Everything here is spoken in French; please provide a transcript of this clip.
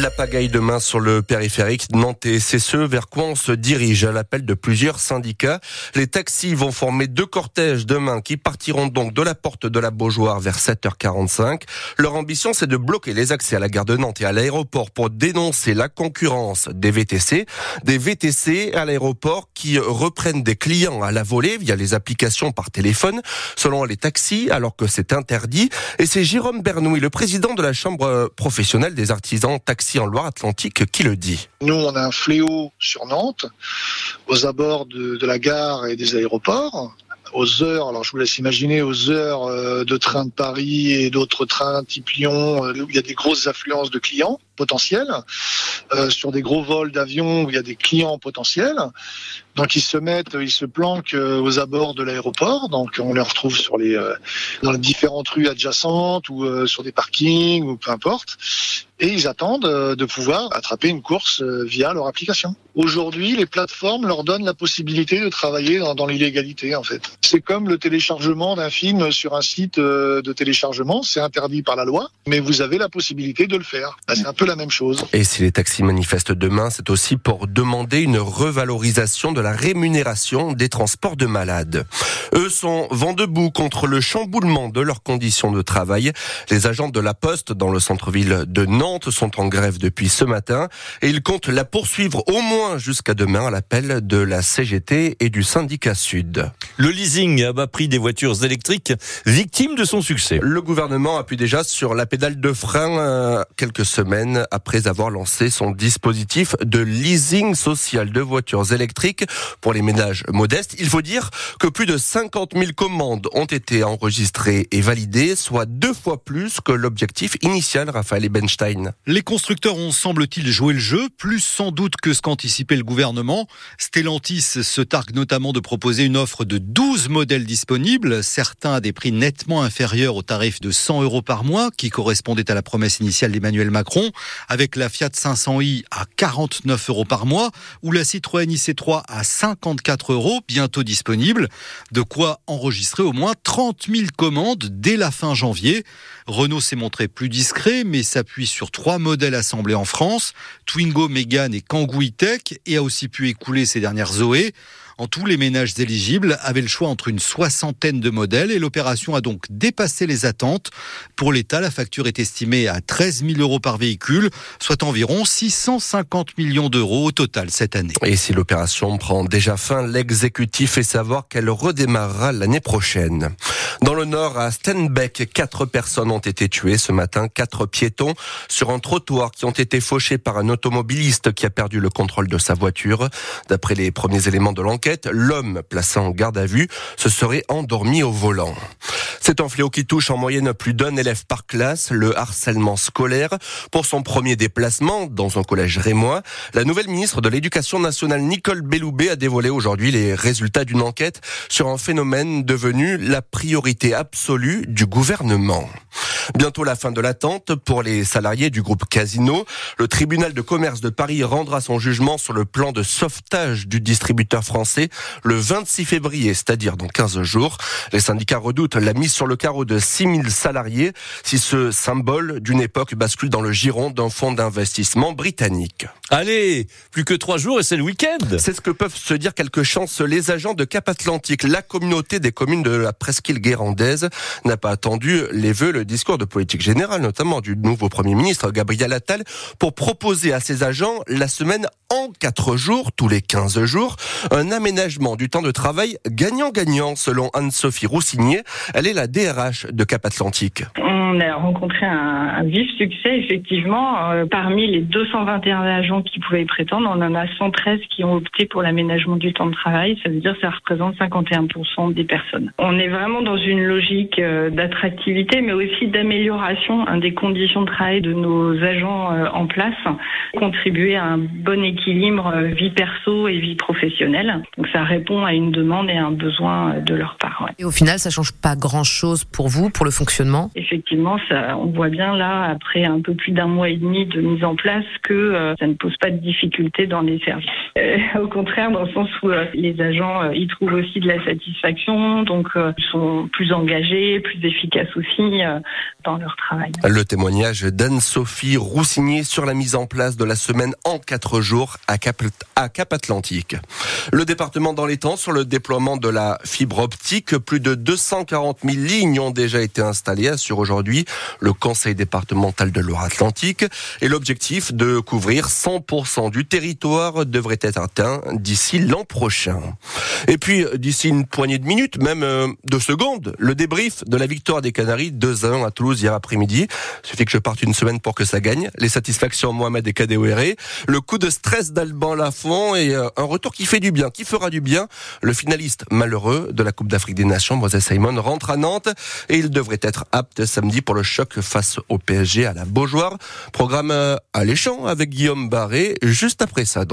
La pagaille demain sur le périphérique nantais, c'est ce vers quoi on se dirige à l'appel de plusieurs syndicats. Les taxis vont former deux cortèges demain qui partiront donc de la porte de la Beaujoire vers 7h45. Leur ambition, c'est de bloquer les accès à la gare de Nantes et à l'aéroport pour dénoncer la concurrence des VTC. Des VTC à l'aéroport qui reprennent des clients à la volée via les applications par téléphone, selon les taxis, alors que c'est interdit. Et c'est Jérôme Bernouille, le président de la Chambre professionnelle des artisans taxi en Loire-Atlantique, qui le dit. Nous, on a un fléau sur Nantes, aux abords de, la gare et des aéroports aux heures, alors je vous laisse imaginer, aux heures euh, de train de Paris et d'autres trains type Lyon, euh, où il y a des grosses affluences de clients potentiels, euh, sur des gros vols d'avion où il y a des clients potentiels. Donc ils se mettent, ils se planquent aux abords de l'aéroport. Donc on les retrouve sur les dans les différentes rues adjacentes ou sur des parkings ou peu importe. Et ils attendent de pouvoir attraper une course via leur application. Aujourd'hui, les plateformes leur donnent la possibilité de travailler dans, l'illégalité en fait. C'est comme le téléchargement d'un film sur un site euh, de téléchargement, c'est interdit par la loi, mais vous avez la possibilité de le faire. Bah, c'est un peu la même chose. Et si les taxis manifestent demain, c'est aussi pour demander une revalorisation de la rémunération des transports de malades. Eux sont vent debout contre le chamboulement de leurs conditions de travail. Les agents de la Poste dans le centre-ville de Nantes sont en grève depuis ce matin et ils comptent la poursuivre au moins jusqu'à demain à l'appel de la CGT et du syndicat Sud. Le leasing a bas prix des voitures électriques, victime de son succès. Le gouvernement appuie déjà sur la pédale de frein euh, quelques semaines après avoir lancé son dispositif de leasing social de voitures électriques pour les ménages modestes. Il faut dire que plus de 50 000 commandes ont été enregistrées et validées, soit deux fois plus que l'objectif initial, Raphaël Ebenstein. Les constructeurs ont, semble-t-il, joué le jeu, plus sans doute que ce qu'anticipait le gouvernement. Stellantis se targue notamment de proposer une offre de 12 modèles disponibles, certains à des prix nettement inférieurs au tarif de 100 euros par mois, qui correspondait à la promesse initiale d'Emmanuel Macron, avec la Fiat 500i à 49 euros par mois, ou la Citroën IC3 à 54 euros, bientôt disponible. De quoi enregistrer au moins 30 000 commandes dès la fin janvier. Renault s'est montré plus discret, mais s'appuie sur trois modèles assemblés en France, Twingo, Mégane et Kangoo E-Tech, et a aussi pu écouler ses dernières Zoé. En tout, les ménages éligibles avaient le choix entre une soixantaine de modèles et l'opération a donc dépassé les attentes. Pour l'État, la facture est estimée à 13 000 euros par véhicule, soit environ 650 millions d'euros au total cette année. Et si l'opération prend déjà fin, l'exécutif fait savoir qu'elle redémarrera l'année prochaine. Dans le nord, à Stenbeck, quatre personnes ont été tuées ce matin, quatre piétons sur un trottoir qui ont été fauchés par un automobiliste qui a perdu le contrôle de sa voiture. D'après les premiers éléments de l'enquête, l'homme placé en garde à vue se serait endormi au volant. C'est un fléau qui touche en moyenne plus d'un élève par classe, le harcèlement scolaire. Pour son premier déplacement dans un collège rémois, la nouvelle ministre de l'Éducation nationale, Nicole Belloubet, a dévoilé aujourd'hui les résultats d'une enquête sur un phénomène devenu la priorité absolue du gouvernement. Bientôt la fin de l'attente pour les salariés du groupe Casino. Le tribunal de commerce de Paris rendra son jugement sur le plan de sauvetage du distributeur français le 26 février, c'est-à-dire dans 15 jours. Les syndicats redoutent la mise sur le carreau de 6000 salariés si ce symbole d'une époque bascule dans le giron d'un fonds d'investissement britannique. Allez, plus que trois jours et c'est le week-end. C'est ce que peuvent se dire quelques chances les agents de Cap Atlantique. La communauté des communes de la presqu'île guérandaise n'a pas attendu les vœux, le discours de politique générale, notamment du nouveau Premier ministre Gabriel Attal, pour proposer à ses agents la semaine en quatre jours, tous les 15 jours, un aménagement du temps de travail gagnant-gagnant, selon Anne-Sophie Roussinier. Elle est la DRH de Cap Atlantique. On a rencontré un, un vif succès, effectivement. Euh, parmi les 221 agents qui pouvaient y prétendre, on en a 113 qui ont opté pour l'aménagement du temps de travail. Ça veut dire que ça représente 51% des personnes. On est vraiment dans une logique euh, d'attractivité, mais aussi d'amélioration hein, des conditions de travail de nos agents euh, en place, contribuer à un bon équilibre vie perso et vie professionnelle. Donc ça répond à une demande et un besoin de leur part. Et au final, ça change pas grand-chose pour vous, pour le fonctionnement? Effectivement, on voit bien là, après un peu plus d'un mois et demi de mise en place, que euh, ça ne pose pas de difficultés dans les services. Euh, au contraire, dans le sens où euh, les agents y trouvent aussi de la satisfaction, donc ils sont plus engagés, plus efficaces aussi dans leur travail. Le témoignage d'Anne-Sophie Roussigny sur la mise en place de la semaine en quatre jours à Cap Atlantique. Le département dans les temps sur le déploiement de la fibre optique. Plus de 240 000 lignes ont déjà été installées, assure aujourd'hui le Conseil départemental de Loire-Atlantique. Et l'objectif de couvrir 100% du territoire devrait être atteint d'ici l'an prochain. Et puis, d'ici une poignée de minutes, même euh, de secondes, le débrief de la victoire des Canaries 2-1 à Toulouse hier après-midi. Suffit que je parte une semaine pour que ça gagne. Les satisfactions Mohamed et Kadewere. Le coup de stress d'Alban Lafont et euh, un retour qui fait du qui fera du bien. Le finaliste malheureux de la Coupe d'Afrique des Nations, Moses Simon, rentre à Nantes et il devrait être apte samedi pour le choc face au PSG à la Beaujoire. Programme euh, alléchant avec Guillaume Barré juste après ça.